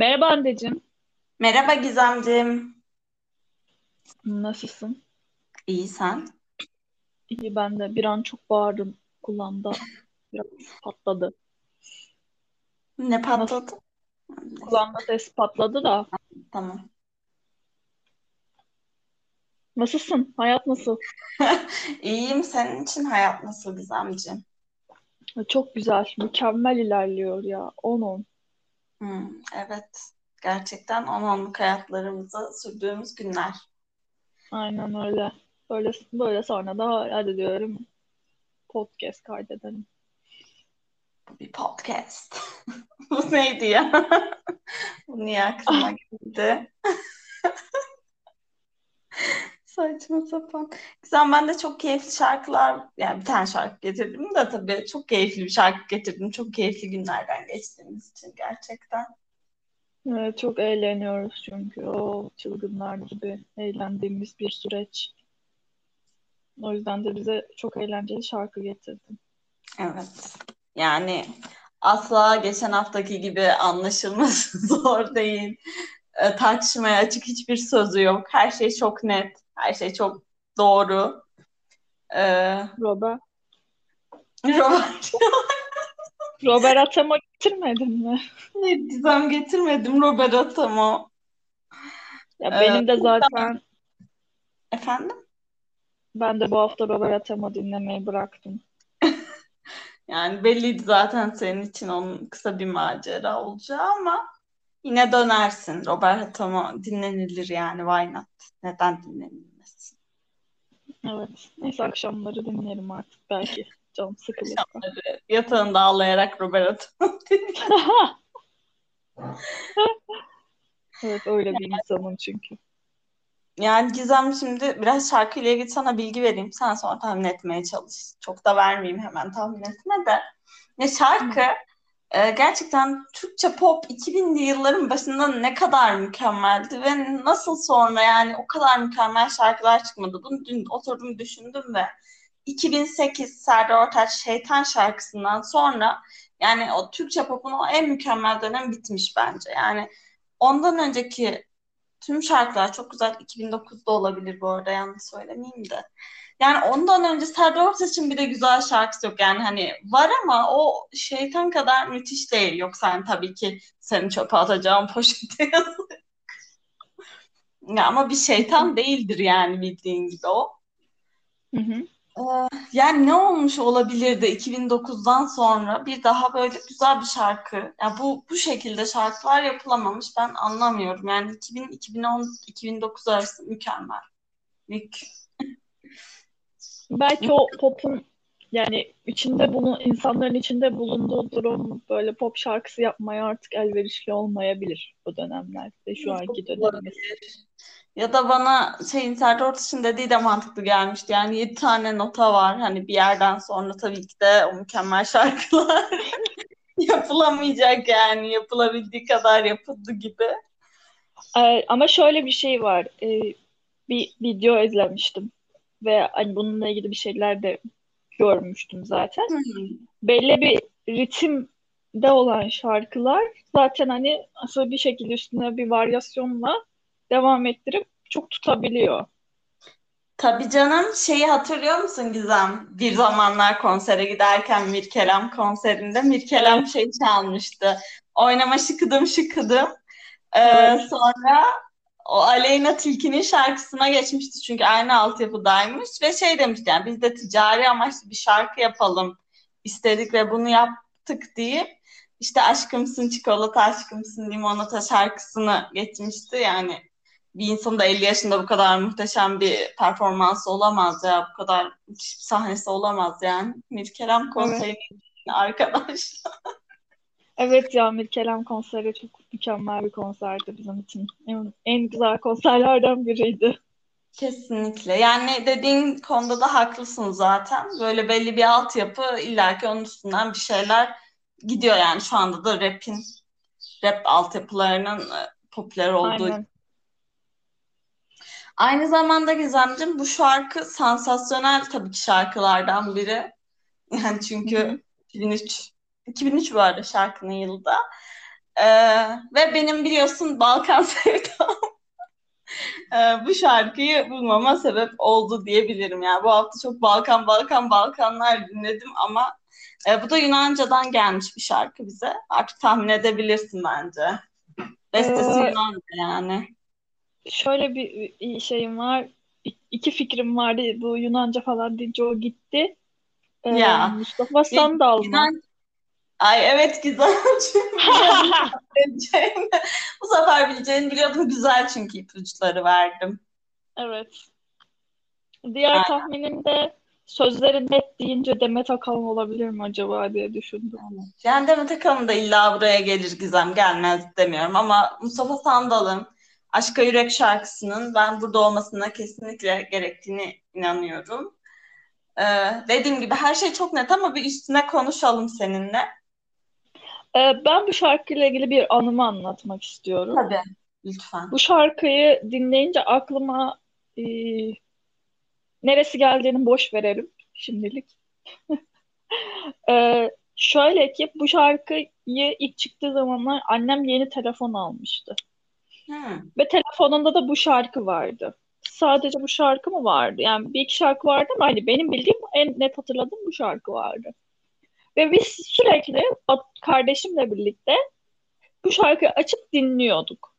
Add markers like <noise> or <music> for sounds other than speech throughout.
Merhaba anneciğim. Merhaba Gizemcim. Nasılsın? İyi sen? İyi ben de. Bir an çok bağırdım kulağımda. Biraz patladı. Ne Nasıl? patladı? Kulağımda ses patladı da. Tamam. Nasılsın? Hayat nasıl? <laughs> İyiyim. Senin için hayat nasıl Gizemcim? Çok güzel. Mükemmel ilerliyor ya. 10-10. Hmm, evet. Gerçekten on onluk hayatlarımızı sürdüğümüz günler. Aynen öyle. Böyle, böyle sonra da hadi diyorum podcast kaydedelim. Bir podcast. <laughs> Bu neydi ya? <laughs> Bu niye aklıma geldi? Saçma sapan. Güzel ben de çok keyifli şarkılar yani bir tane şarkı getirdim de tabii çok keyifli bir şarkı getirdim. Çok keyifli günlerden geçtiğimiz için gerçekten. Evet, çok eğleniyoruz çünkü o çılgınlar gibi eğlendiğimiz bir süreç. O yüzden de bize çok eğlenceli şarkı getirdim. Evet. Yani asla geçen haftaki gibi anlaşılması <laughs> zor değil. E, tartışmaya açık hiçbir sözü yok. Her şey çok net. Her şey çok doğru. E, Robert. Robert. Robert Atama getirmedin mi? Dizem getirmedim Robert Atamo. Ya E, benim de zaten efendim? ben de bu hafta Robert Atama dinlemeyi bıraktım. <laughs> Yani belliydi zaten senin için onun kısa bir macera olacağı ama yine dönersin. Robert Atamo dinlenilir yani why not? Neden dinlenilmesin? Evet. Neyse akşamları dinlerim artık belki. Canım sıkılırsa. Akşamları yatağında ağlayarak Robert Atamo <laughs> Evet öyle bir insanım çünkü. Yani Gizem şimdi biraz şarkıyla ilgili sana bilgi vereyim. Sen sonra tahmin etmeye çalış. Çok da vermeyeyim hemen tahmin etme de. Ya şarkı e, gerçekten Türkçe pop 2000'li yılların başında ne kadar mükemmeldi ve nasıl sonra yani o kadar mükemmel şarkılar çıkmadı. Bunu dün oturdum düşündüm ve 2008 Serdar Ortaç Şeytan şarkısından sonra yani o Türkçe pop'un o en mükemmel dönem bitmiş bence. Yani ondan önceki tüm şarkılar çok güzel. 2009'da olabilir bu arada yanlış söylemeyeyim de. Yani ondan önce Serdar Ortaç'ın bir de güzel şarkısı yok. Yani hani var ama o şeytan kadar müthiş değil. Yoksa hani tabii ki seni çöpe atacağım poşete. Ya ama bir şeytan değildir yani bildiğin gibi o. Hı hı. Ee, yani ne olmuş olabilirdi 2009'dan sonra bir daha böyle güzel bir şarkı. Yani bu bu şekilde şarkılar yapılamamış. Ben anlamıyorum. Yani 2000 2010 2009 arası mükemmel. Mük. Belki o pop'un yani içinde bunu insanların içinde bulunduğu durum böyle pop şarkısı yapmaya artık elverişli olmayabilir bu dönemlerde şu anki dönemimiz. Ya da bana şeyin Serdar Ortaç'ın dediği de mantıklı gelmişti. Yani yedi tane nota var. Hani bir yerden sonra tabii ki de o mükemmel şarkılar <laughs> yapılamayacak yani. Yapılabildiği kadar yapıldı gibi. Ee, ama şöyle bir şey var. Ee, bir video izlemiştim ve hani bununla ilgili bir şeyler de görmüştüm zaten. Hmm. Belli bir ritimde olan şarkılar zaten hani aslında bir şekilde üstüne bir varyasyonla devam ettirip çok tutabiliyor. Tabii canım şeyi hatırlıyor musun Gizem? Bir zamanlar konsere giderken Mirkelam konserinde Mirkelam şey çalmıştı. Oynama şıkıdım şıkıdım. Ee, Evet. sonra o Aleyna Tilki'nin şarkısına geçmişti çünkü aynı altyapıdaymış ve şey demişti yani biz de ticari amaçlı bir şarkı yapalım istedik ve bunu yaptık deyip işte aşkımsın çikolata aşkımsın limonata şarkısını geçmişti yani bir insanın da 50 yaşında bu kadar muhteşem bir performansı olamaz ya bu kadar müthiş bir sahnesi olamaz yani Mirkelam Evet. konserinin arkadaşlar. <laughs> Evet ya Mirkelam konseri çok mükemmel bir konserdi bizim için. En, en güzel konserlerden biriydi. Kesinlikle. Yani dediğin konuda da haklısın zaten. Böyle belli bir altyapı illaki onun üstünden bir şeyler gidiyor yani şu anda da rap'in rap altyapılarının e, popüler olduğu. Aynen. Aynı zamanda Gizemciğim bu şarkı sansasyonel tabii ki şarkılardan biri. <laughs> Yani çünkü hı. 2003 2003 bu arada şarkının yılı da. Ee, ve benim biliyorsun Balkan <laughs> sevdam ee, bu şarkıyı bulmama sebep oldu diyebilirim. Yani bu hafta çok Balkan Balkan Balkanlar dinledim ama e, bu da Yunanca'dan gelmiş bir şarkı bize. Artık tahmin edebilirsin bence. Bestesi Ee, Yunanca yani. Şöyle bir şeyim var. İki fikrim vardı. Bu Yunanca falan deyince o gitti. Ee, Ya Mustafa Sandal mı? Yunan Ay evet güzel. <laughs> Bu sefer bileceğini biliyordum. Güzel çünkü ipuçları verdim. Evet. Diğer Aynen. tahminim de sözleri net deyince Demet Akalın olabilir mi acaba diye düşündüm. Yani Demet Akalın da illa buraya gelir Gizem gelmez demiyorum ama Mustafa Sandal'ın Aşka Yürek şarkısının ben burada olmasına kesinlikle gerektiğini inanıyorum. Ee, dediğim gibi her şey çok net ama bir üstüne konuşalım seninle. Ee, ben bu şarkıyla ilgili bir anımı anlatmak istiyorum. Tabii. Lütfen. Bu şarkıyı dinleyince aklıma e, neresi geldiğini boş verelim şimdilik. <laughs> Ee, şöyle ki bu şarkıyı ilk çıktığı zamanlar annem yeni telefon almıştı. Hmm. Ve telefonunda da bu şarkı vardı. Sadece bu şarkı mı vardı? Yani bir iki şarkı vardı ama hani benim bildiğim en net hatırladığım bu şarkı vardı. Ve biz sürekli kardeşimle birlikte bu şarkıyı açıp dinliyorduk.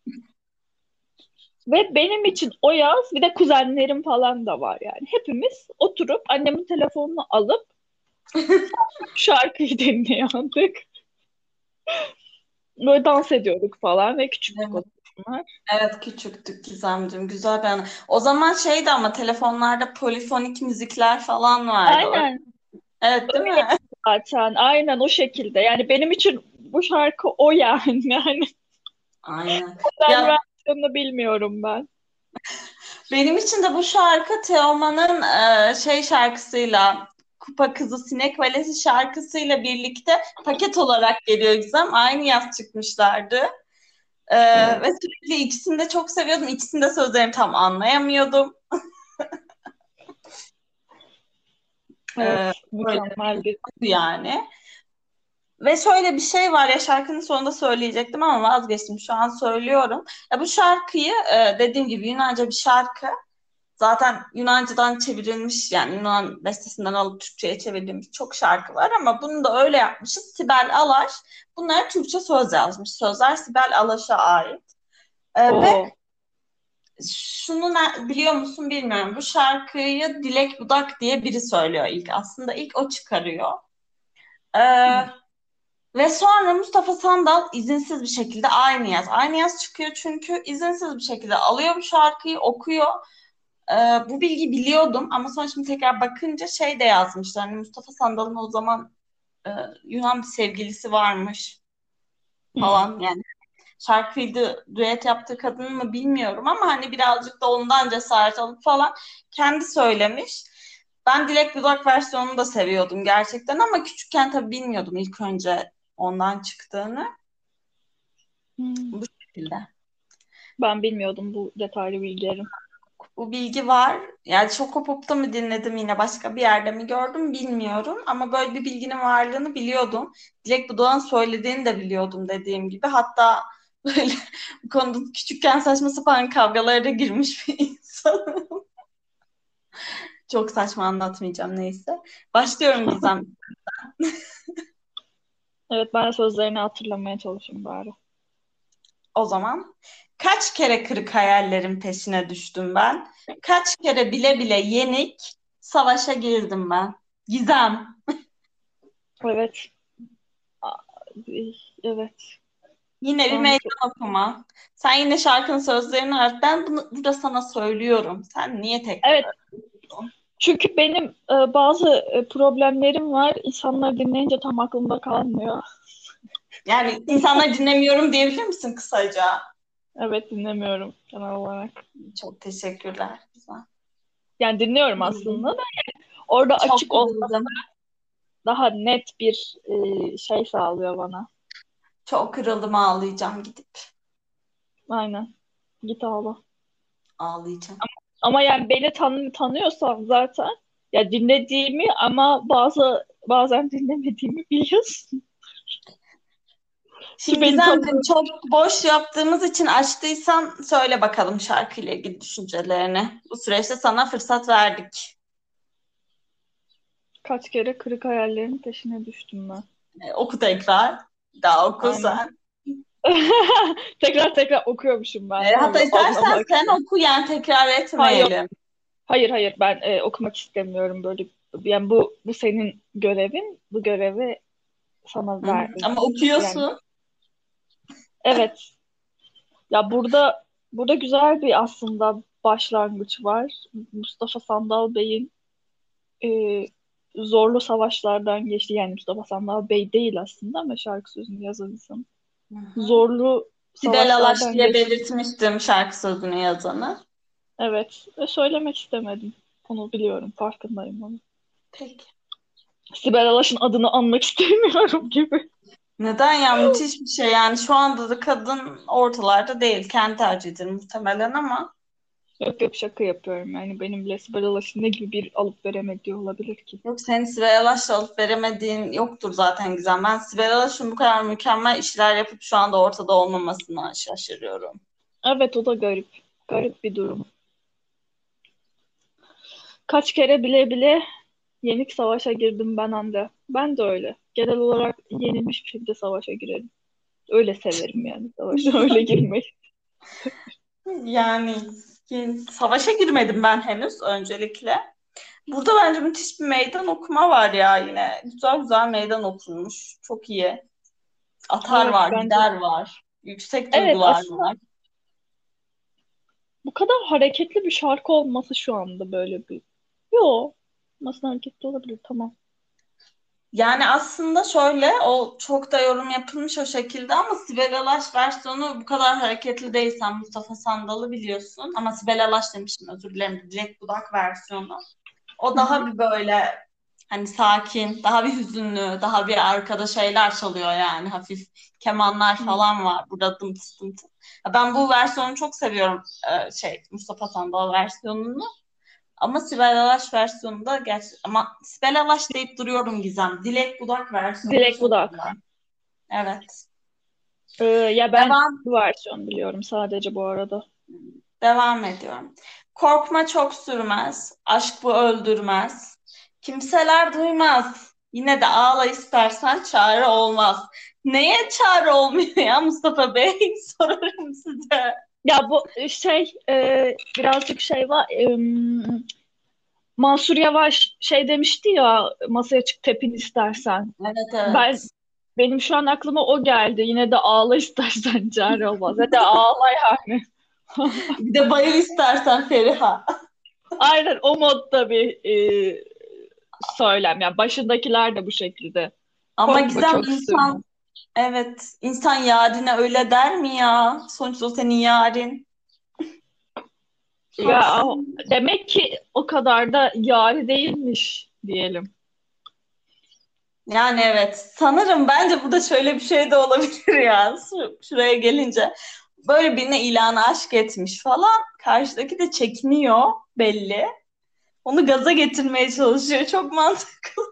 Ve benim için o yaz bir de kuzenlerim falan da var yani. Hepimiz oturup annemin telefonunu alıp <laughs> şarkıyı dinliyorduk. Böyle dans ediyorduk falan ve o zamanlar. Evet küçüktük Gizemciğim. Güzel anı. O zaman şeydi ama telefonlarda polifonik müzikler falan vardı. Aynen. Evet değil mi? Zaten aynen o şekilde. Yani benim için bu şarkı o yani. <laughs> Yani Aynen. ben Ya bilmiyorum ben. benim için de bu şarkı Teoman'ın e, şey şarkısıyla Kupa Kızı Sinek Valesi şarkısıyla birlikte paket olarak geliyor Gizem. Aynı yaz çıkmışlardı. E, Evet. ve sürekli ikisini de çok seviyordum. İkisini de sözlerini tam anlayamıyordum. <laughs> E, Evet, böyle mükemmel bir. yani. Ve şöyle bir şey var ya şarkının sonunda söyleyecektim ama vazgeçtim. Şu an söylüyorum. Ya bu şarkıyı e, dediğim gibi Yunanca bir şarkı. Zaten Yunanca'dan çevrilmiş yani Yunan bestesinden alıp Türkçe'ye çevrilmiş çok şarkı var ama bunu da öyle yapmışız. Sibel Alaş bunlara Türkçe söz yazmış. Sözler Sibel Alaş'a ait. E, ve. Şunu biliyor musun bilmiyorum. Bu şarkıyı Dilek Budak diye biri söylüyor ilk. Aslında ilk o çıkarıyor. E, Hı. Ve sonra Mustafa Sandal izinsiz bir şekilde aynı yaz. Aynı yaz çıkıyor çünkü izinsiz bir şekilde alıyor bu şarkıyı, okuyor. Ee, bu bilgi biliyordum ama sonra şimdi tekrar bakınca şey de yazmışlar. Hani Mustafa Sandal'ın o zaman e, Yunan bir sevgilisi varmış Hı. falan yani. Şarkıyı da düet yaptığı kadın mı bilmiyorum ama hani birazcık da ondan cesaret alıp falan kendi söylemiş. Ben Dilek Budak versiyonunu da seviyordum gerçekten ama küçükken tabii bilmiyordum ilk önce ondan çıktığını. Hmm. Bu şekilde. Ben bilmiyordum bu detaylı bilgileri. Bu bilgi var. Yani Şokopop'ta mı dinledim yine başka bir yerde mi gördüm bilmiyorum. Ama böyle bir bilginin varlığını biliyordum. Dilek Budak'ın söylediğini de biliyordum dediğim gibi. Hatta <laughs> böyle bu konuda küçükken saçma sapan kavgalara da girmiş bir insanım. Çok saçma anlatmayacağım neyse. Başlıyorum Gizem. <laughs> Evet ben de sözlerini hatırlamaya çalışayım bari. O zaman kaç kere kırık hayallerin peşine düştüm ben? Kaç kere bile bile yenik savaşa girdim ben. Gizem. Evet. Evet. Yine bir meydan okuma. Sen yine şarkının sözlerini öğret. Ben bunu burada sana söylüyorum. Sen niye tekrar Evet. Çünkü benim e, bazı e, problemlerim var. İnsanlar dinleyince tam aklımda kalmıyor. Yani insanları dinlemiyorum diyebilir misin kısaca? Evet dinlemiyorum genel olarak. Çok teşekkürler. Güzel. Yani dinliyorum aslında da yani orada Çok açık olması daha net bir e, şey sağlıyor bana. Çok kırıldım ağlayacağım gidip. Aynen. Git ağla. Ağlayacağım. Ama yani beni tan tanıyorsan zaten ya dinlediğimi ama bazı bazen dinlemediğimi biliyorsun. Şimdi çok boş yaptığımız için açtıysan söyle bakalım şarkıyla ilgili düşüncelerini. Bu süreçte sana fırsat verdik. Kaç kere kırık hayallerin peşine düştüm ben. E, oku tekrar. Daha oku Aynen. sen. <laughs> tekrar tekrar okuyormuşum ben. E, hatta istersen sen oku yani tekrar etmeyelim. Hayır hayır, hayır ben e, okumak istemiyorum böyle. Yani bu bu senin görevin. Bu görevi sana ver. Ama okuyorsun. Yani, evet. Ya burada burada güzel bir aslında başlangıç var. Mustafa Sandal Bey'in e, zorlu savaşlardan geçti. Yani Mustafa Sandal Bey değil aslında ama şarkı sözünü yazan insan. Zorlu Sibel Alaş diye geçti. belirtmiştim şarkı sözünü yazanı. Evet. Ve söylemek istemedim. Onu biliyorum. Farkındayım onu. Peki. Sibel Alaş'ın adını anmak <laughs> istemiyorum gibi. Neden ya müthiş bir şey yani şu anda da kadın ortalarda değil kendi tercihidir muhtemelen ama Yok yok şaka yapıyorum. Yani Sibel Alaş'ın ne gibi bir alıp veremediği olabilir ki? Yok senin Sibel Alaş'la alıp veremediğin yoktur zaten Gizem. Ben Sibel Alaş'ın bu kadar mükemmel işler yapıp şu anda ortada olmamasına şaşırıyorum. Evet o da garip. Garip bir durum. Kaç kere bile bile yenik savaşa girdim ben Hande. Ben de öyle. Genel olarak yenilmiş bir şekilde savaşa girerim. Öyle severim yani savaşa öyle girmeyi. <laughs> Yani savaşa girmedim ben henüz öncelikle. Burada bence müthiş bir meydan okuma var ya yine. Güzel güzel meydan okunmuş. Çok iyi. Atar evet, var, gider var. Yüksek duygular evet, var. Bu kadar hareketli bir şarkı olması şu anda böyle bir. Yo. Nasıl hareketli olabilir? Tamam. Yani aslında şöyle o çok da yorum yapılmış o şekilde ama Sibel Alaş versiyonu bu kadar hareketli değil. Sen Mustafa Sandal'ı biliyorsun ama Sibel Alaş demiştim özür dilerim. Dilek Budak versiyonu. O daha bir böyle hani sakin, daha bir hüzünlü, daha bir arkada şeyler çalıyor yani hafif kemanlar falan var. Burada dım dım dım. Ben bu versiyonu çok seviyorum şey Mustafa Sandal versiyonunu. Ama Sibel Alaş versiyonunda gerçi ama Sibel Alaş deyip duruyorum Gizem. Dilek Budak versiyonu. Dilek Budak. Evet. Ee, ya ben Devam... bu versiyonu biliyorum sadece bu arada. Devam ediyorum. Korkma çok sürmez. Aşk bu öldürmez. Kimseler duymaz. Yine de ağla istersen çare olmaz. Neye çare olmuyor ya Mustafa Bey? <laughs> Sorarım size. Ya bu şey e, birazcık şey var. E, Mansur Yavaş şey demişti ya masaya çık tepin istersen. Evet evet. Ben benim şu an aklıma o geldi. Yine de ağla istersen çare olmaz. Hadi ağla yani. <laughs> bir de bayıl istersen Feriha. Aynen o modda bir e, söylem. Yani başındakiler de bu şekilde. Ama Korkma, Gizem insan Evet, insan yarine öyle der mi ya? Sonuçta senin yarin. Ya demek ki o kadar da yari değilmiş diyelim. Yani evet. Sanırım bence burada şöyle bir şey de olabilir ya. Şuraya gelince. Böyle birine ilanı aşk etmiş falan. Karşıdaki de çekiniyor belli. Onu gaza getirmeye çalışıyor. Çok mantıklı.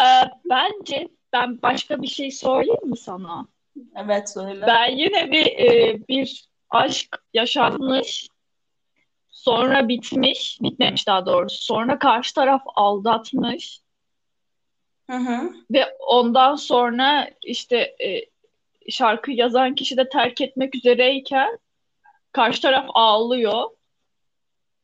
Ee, bence ben başka bir şey söyleyeyim mi sana? Evet söyle. Ben yine bir e, bir aşk yaşanmış, sonra bitmiş, bitmemiş daha doğrusu. Sonra karşı taraf aldatmış. Hı hı. Ve ondan sonra işte e, şarkı yazan kişi de terk etmek üzereyken karşı taraf ağlıyor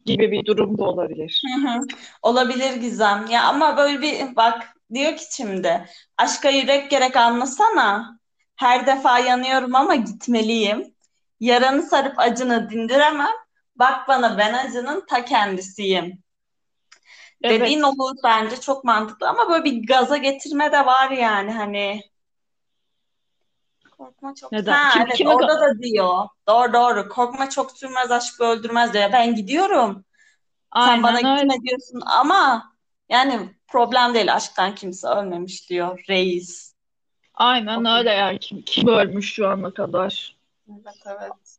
gibi bir durum da olabilir. Hı hı. Olabilir Gizem. Ya ama böyle bir bak diyor ki şimdi aşka yürek gerek anlasana. Her defa yanıyorum ama gitmeliyim. Yaranı sarıp acını dindiremem. Bak bana ben acının ta kendisiyim. Evet. Dediğin olur bence çok mantıklı ama böyle bir gaza getirme de var yani hani. Korkma çok. Neden? Ha, kim, evet, kime orada da diyor. Doğru doğru. Korkma çok sürmez aşk öldürmez diyor. Ben gidiyorum. Aynen Sen bana öyle. gitme diyorsun ama yani problem değil aşktan kimse ölmemiş diyor reis. Aynen öyle yani kim, kim ölmüş şu ana kadar. Evet evet.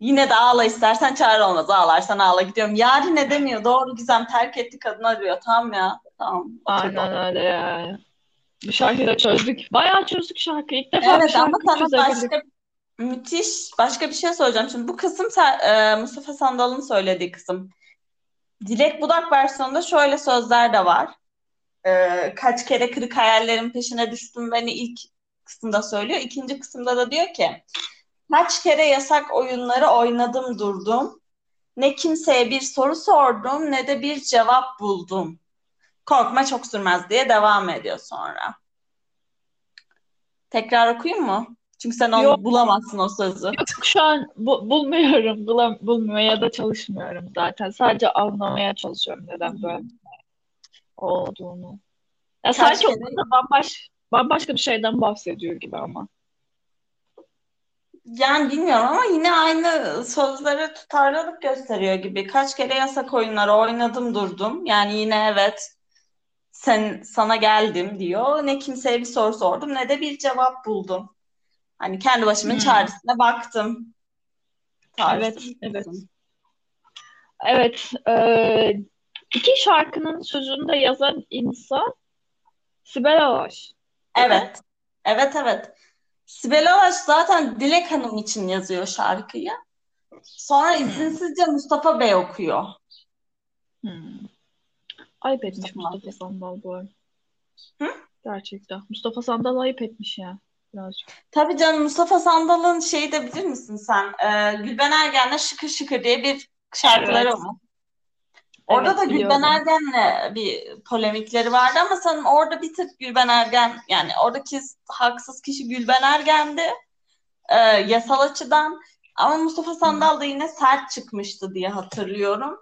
Yine de ağla istersen çare olmaz. Ağlarsan ağla gidiyorum. Yarın ne demiyor. Doğru Gizem terk etti kadın arıyor. Tamam ya. Tamam. Aynen öyle yani. Bu şarkıyı da çözdük. Bayağı çözdük şarkıyı. İlk defa Evet ama şarkı sana çözebildik. başka müthiş başka bir şey söyleyeceğim. Şimdi bu kısım e, Mustafa Sandal'ın söylediği kısım. Dilek Budak versiyonunda şöyle sözler de var. E, kaç kere kırık hayallerin peşine düştüm beni ilk kısımda söylüyor. İkinci kısımda da diyor ki kaç kere yasak oyunları oynadım durdum. Ne kimseye bir soru sordum ne de bir cevap buldum. Korkma çok sürmez diye devam ediyor sonra. Tekrar okuyayım mu? Çünkü sen onu Yok. bulamazsın o sözü. Yok şu an bu, bulmuyorum. Bulam, bulmaya da çalışmıyorum zaten. Sadece anlamaya çalışıyorum neden böyle olduğunu. Ya sanki kere- orada bambaş, bambaşka bir şeyden bahsediyor gibi ama. Yani bilmiyorum ama yine aynı sözlere tutarlılık gösteriyor gibi. Kaç kere yasak oyunları oynadım durdum. Yani yine evet sen sana geldim diyor. Ne kimseye bir soru sordum ne de bir cevap buldum. Hani kendi başımın Hmm. çaresine baktım. Tarzı Evet, bir evet. Evet, e, iki şarkının sözünü de yazan insan Sibel Alaş. Evet. Evet evet. Sibel Alaş zaten Dilek Hanım için yazıyor şarkıyı. Sonra izinsizce Mustafa Bey okuyor. Hmm. Ayıp etmiş Mustafa Mustafa Sandal bu arada. Hı? Gerçekten. Mustafa Sandal ayıp etmiş ya. Birazcık. Tabii canım Mustafa Sandal'ın şeyi de bilir misin sen? Ee, Gülben Ergen'le Şıkır Şıkır diye bir şarkıları Evet. var. Orada Evet, da Gülben biliyorum. Ergen'le bir polemikleri vardı ama sanırım orada bir tık Gülben Ergen yani oradaki haksız kişi Gülben Ergen'di e, yasal açıdan ama Mustafa Sandal da yine sert çıkmıştı diye hatırlıyorum.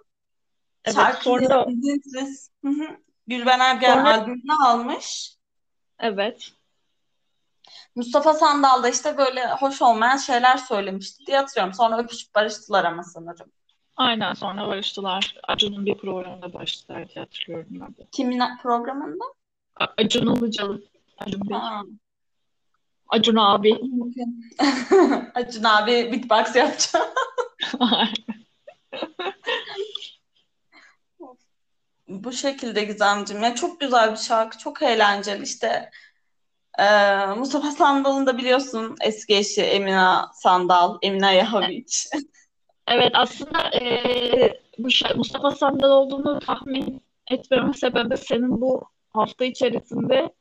Evet, Şarkıyı sonra izinsiz hı hı, Gülben Ergen Sonra- albümüne almış. evet. Mustafa Sandal da işte böyle hoş olmayan şeyler söylemişti diye hatırlıyorum. Sonra öpüşüp barıştılar ama sanırım. Aynen sonra barıştılar. Acun'un bir programında barıştılar diye hatırlıyorum ben de. Kimin programında? Acun Ilıcalı. Acun Bey. Ha. Acun abi. <laughs> <laughs> Acun abi beatbox yapacağım. <laughs> Bu şekilde Gizemciğim. Ya çok güzel bir şarkı, çok eğlenceli. İşte e, Mustafa Sandal'ın da biliyorsun eski eşi Emine Sandal, Emine Yahoviç. <laughs> Evet aslında eee, bu şey, Mustafa Sandal olduğunu tahmin etmeme sebebi senin bu hafta içerisinde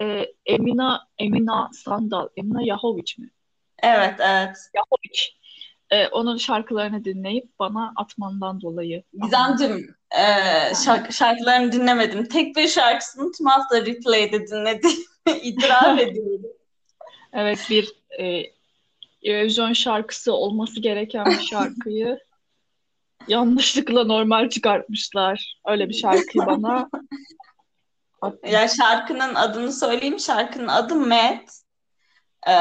eee, Emina Emina Sandal, Emina Yahoviç mi? Evet, evet. Yahoviç. Eee, onun şarkılarını dinleyip bana atmandan dolayı. Gizemciğim, e, şark- şarkılarını dinlemedim. Tek bir şarkısını tüm hafta replay'de dinledim. <laughs> İtiraf <laughs> ediyorum. Evet bir eee Eurovision şarkısı olması gereken bir şarkıyı <laughs> yanlışlıkla normal çıkartmışlar. Öyle bir şarkıyı bana. Ya şarkının adını söyleyeyim. Şarkının adı Mad. Ee,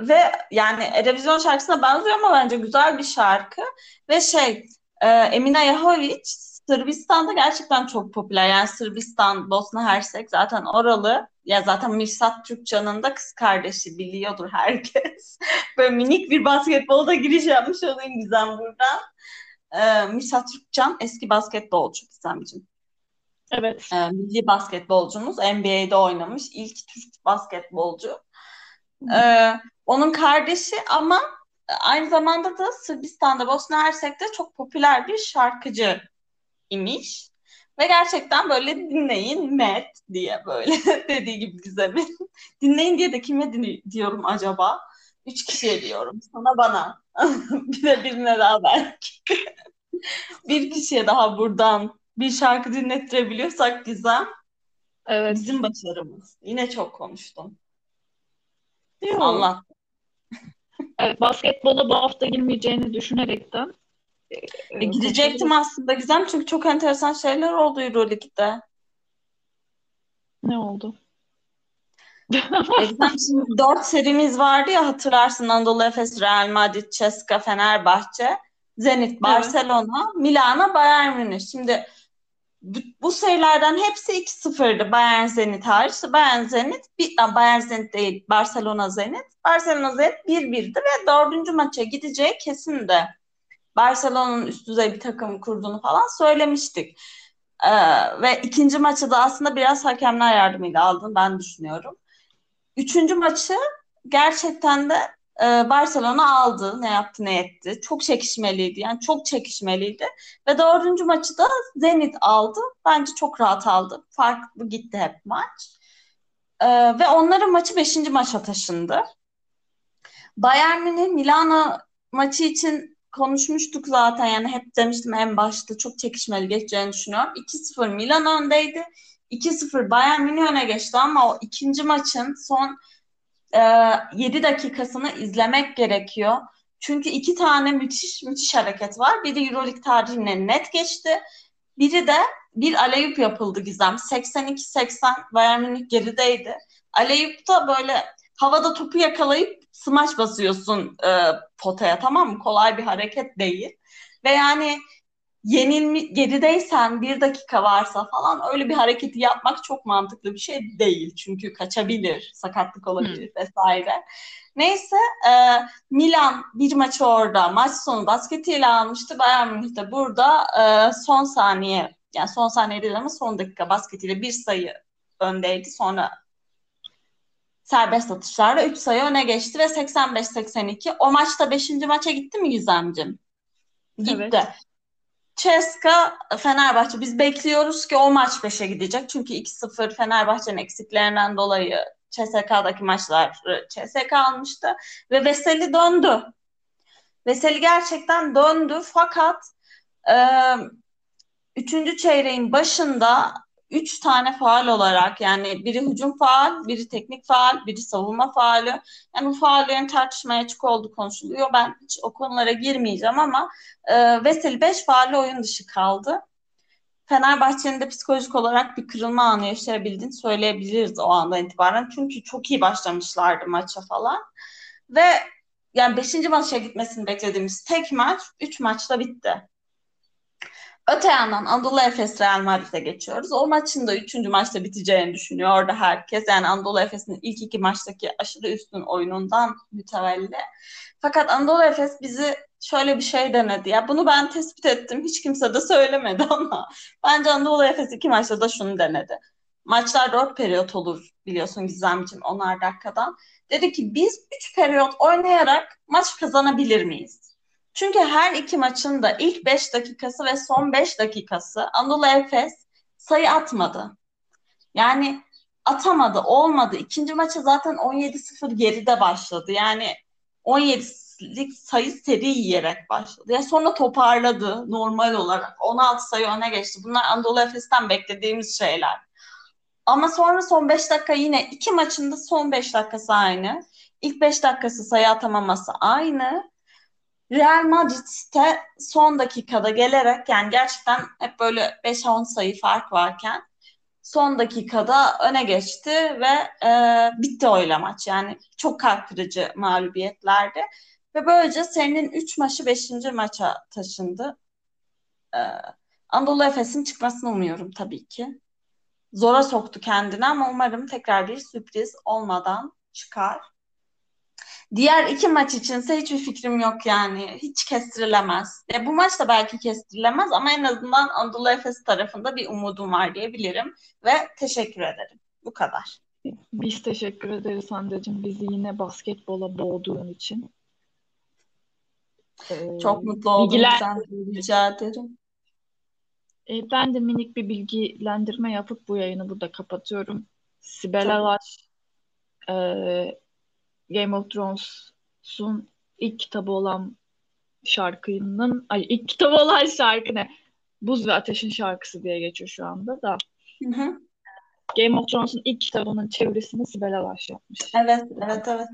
ve yani Eurovision şarkısına benziyor ama bence güzel bir şarkı. Ve şey e, Emina Yahoviç Sırbistan'da gerçekten çok popüler. Yani Sırbistan, Bosna Hersek zaten oralı. Ya zaten Mirsat Türkcan'ın da kız kardeşi biliyordur herkes. <laughs> Böyle minik bir basketbolda giriş yapmış olayım Gizem buradan. Ee, Mirsat Türkcan eski basketbolcu Gizemciğim. Evet. Ee, milli basketbolcumuz. NBA'de oynamış. ilk Türk basketbolcu. Ee, onun kardeşi ama aynı zamanda da Sırbistan'da, Bosna Hersek'te çok popüler bir şarkıcı imiş. Ve gerçekten böyle dinleyin Met diye böyle <laughs> dediği gibi Gizem'in. <laughs> Dinleyin diye de kime diyorum acaba? Üç kişiye diyorum. Sana bana. <laughs> bir de birine daha belki. bir kişiye daha buradan bir şarkı dinlettirebiliyorsak Gizem Evet. bizim başarımız. Yine çok konuştum. Yok. Allah. Evet, basketbola bu hafta girmeyeceğini düşünerekten e, E, gidecektim aslında Gizem çünkü çok enteresan şeyler oldu Euroleague'de. Ne oldu? E, Gizem şimdi <laughs> dört serimiz vardı ya hatırlarsın Anadolu Efes, Real Madrid, CSKA, Fenerbahçe, Zenit, Barcelona, Milano, Bayern Münih. Şimdi bu, bu serilerden hepsi 2-0'dı Bayern Zenit hariç. Bayern Zenit, bir, Bayern Zenit değil Barcelona Zenit. Barcelona Zenit 1-1'di ve dördüncü maça gideceği kesin de. Barcelona'nın üst düzey bir takım kurduğunu falan söylemiştik. Ee, ve ikinci maçı da aslında biraz hakemler yardımıyla aldın ben düşünüyorum. Üçüncü maçı gerçekten de e, Barcelona aldı. Ne yaptı ne etti. Çok çekişmeliydi. Yani çok çekişmeliydi. Ve dördüncü maçı da Zenit aldı. Bence çok rahat aldı. Farklı gitti hep maç. E, ve onların maçı beşinci maça taşındı. Bayern Münih Milano maçı için konuşmuştuk zaten yani hep demiştim en başta çok çekişmeli geçeceğini düşünüyorum. 2-0 Milan öndeydi. 2-0 Bayern Münih öne geçti ama o ikinci maçın son e, 7 dakikasını izlemek gerekiyor. Çünkü iki tane müthiş müthiş hareket var. Biri Euroleague tarihine net geçti. Biri de bir aleyup yapıldı Gizem. 82-80 Bayern Münih gerideydi. Aleyup da böyle havada topu yakalayıp smaç basıyorsun e, potaya tamam mı? Kolay bir hareket değil. Ve yani yenilmi gerideysen bir dakika varsa falan öyle bir hareketi yapmak çok mantıklı bir şey değil. Çünkü kaçabilir, sakatlık olabilir hmm. vesaire. Neyse e, Milan bir maçı orada maç sonu basketiyle almıştı. Bayern Münih de burada e, son saniye yani son saniye değil ama son dakika basketiyle bir sayı öndeydi. Sonra serbest atışlarla 3 sayı öne geçti ve 85-82. O maçta 5. maça gitti mi Gizemcim? Gitti. Evet. Ceska Fenerbahçe biz bekliyoruz ki o maç 5'e gidecek. Çünkü 2-0 Fenerbahçe'nin eksiklerinden dolayı CSK'daki maçlar CSK almıştı ve Veseli döndü. Veseli gerçekten döndü fakat e, üçüncü çeyreğin başında üç tane faal olarak yani biri hücum faal, biri teknik faal, biri savunma faali. Yani bu faallerin tartışmaya açık olduğu konuşuluyor. Ben hiç o konulara girmeyeceğim ama e, Veseli 5 faalle oyun dışı kaldı. Fenerbahçe'nin de psikolojik olarak bir kırılma anı yaşayabildiğini söyleyebiliriz o andan itibaren. Çünkü çok iyi başlamışlardı maça falan. Ve yani 5. maça gitmesini beklediğimiz tek maç 3 maçta bitti. Öte yandan Anadolu Efes Real Madrid'e geçiyoruz. O maçın da üçüncü maçta biteceğini düşünüyor orada herkes. Yani Anadolu Efes'in ilk iki maçtaki aşırı üstün oyunundan mütevelli. Fakat Anadolu Efes bizi şöyle bir şey denedi. Ya bunu ben tespit ettim. Hiç kimse de söylemedi <laughs> ama bence Anadolu Efes iki maçta da şunu denedi. Maçlar dört periyot olur biliyorsun Gizemciğim onar dakikadan. Dedi ki biz üç periyot oynayarak maç kazanabilir miyiz? Çünkü her iki maçın da ilk 5 dakikası ve son 5 dakikası Anadolu Efes sayı atmadı. Yani atamadı, olmadı. İkinci maça zaten 17-0 geride başladı. Yani 17'lik sayı seri yiyerek başladı. Yani sonra toparladı normal olarak. 16 sayı öne geçti. Bunlar Anadolu Efes'ten beklediğimiz şeyler. Ama sonra son 5 dakika yine iki maçında son 5 dakikası aynı. İlk 5 dakikası sayı atamaması aynı. Real Madrid'te son dakikada gelerek yani gerçekten hep böyle 5-10 sayı fark varken son dakikada öne geçti ve e, bitti öyle maç. Yani çok kalp kırıcı mağlubiyetlerdi. Ve böylece senin 3 maçı 5. maça taşındı. Ee, Anadolu Efes'in çıkmasını umuyorum tabii ki. Zora soktu kendini ama umarım tekrar bir sürpriz olmadan çıkar. Diğer iki maç içinse hiçbir fikrim yok yani. Hiç kestirilemez. E, bu maç da belki kestirilemez ama en azından Anadolu Efes tarafında bir umudum var diyebilirim. Ve teşekkür ederim. Bu kadar. Biz teşekkür ederiz Hande'cim. Bizi yine basketbola boğduğun için. Ee, Çok mutlu oldum. Bilgiler... Sen rica ederim. E, ben de minik bir bilgilendirme yapıp bu yayını burada kapatıyorum. Sibel Alaş e, Game of Thrones'un ilk kitabı olan şarkının ay ilk kitabı olan şarkı ne? Buz ve Ateşin şarkısı diye geçiyor şu anda da. Hı hı. Game of Thrones'un ilk kitabının çevirisini Sibel Alaş yapmış. Evet, evet, evet.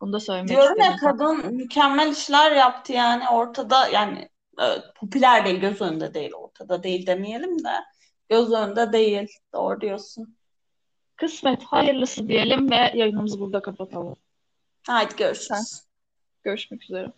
Bunu da söylemek Diyorum istedim. ya kadın mükemmel işler yaptı yani ortada yani e, popüler değil göz önünde değil ortada değil demeyelim de göz önünde değil doğru diyorsun. Kısmet hayırlısı diyelim ve yayınımızı burada kapatalım. Haydi görüşürüz. Görüşmek üzere.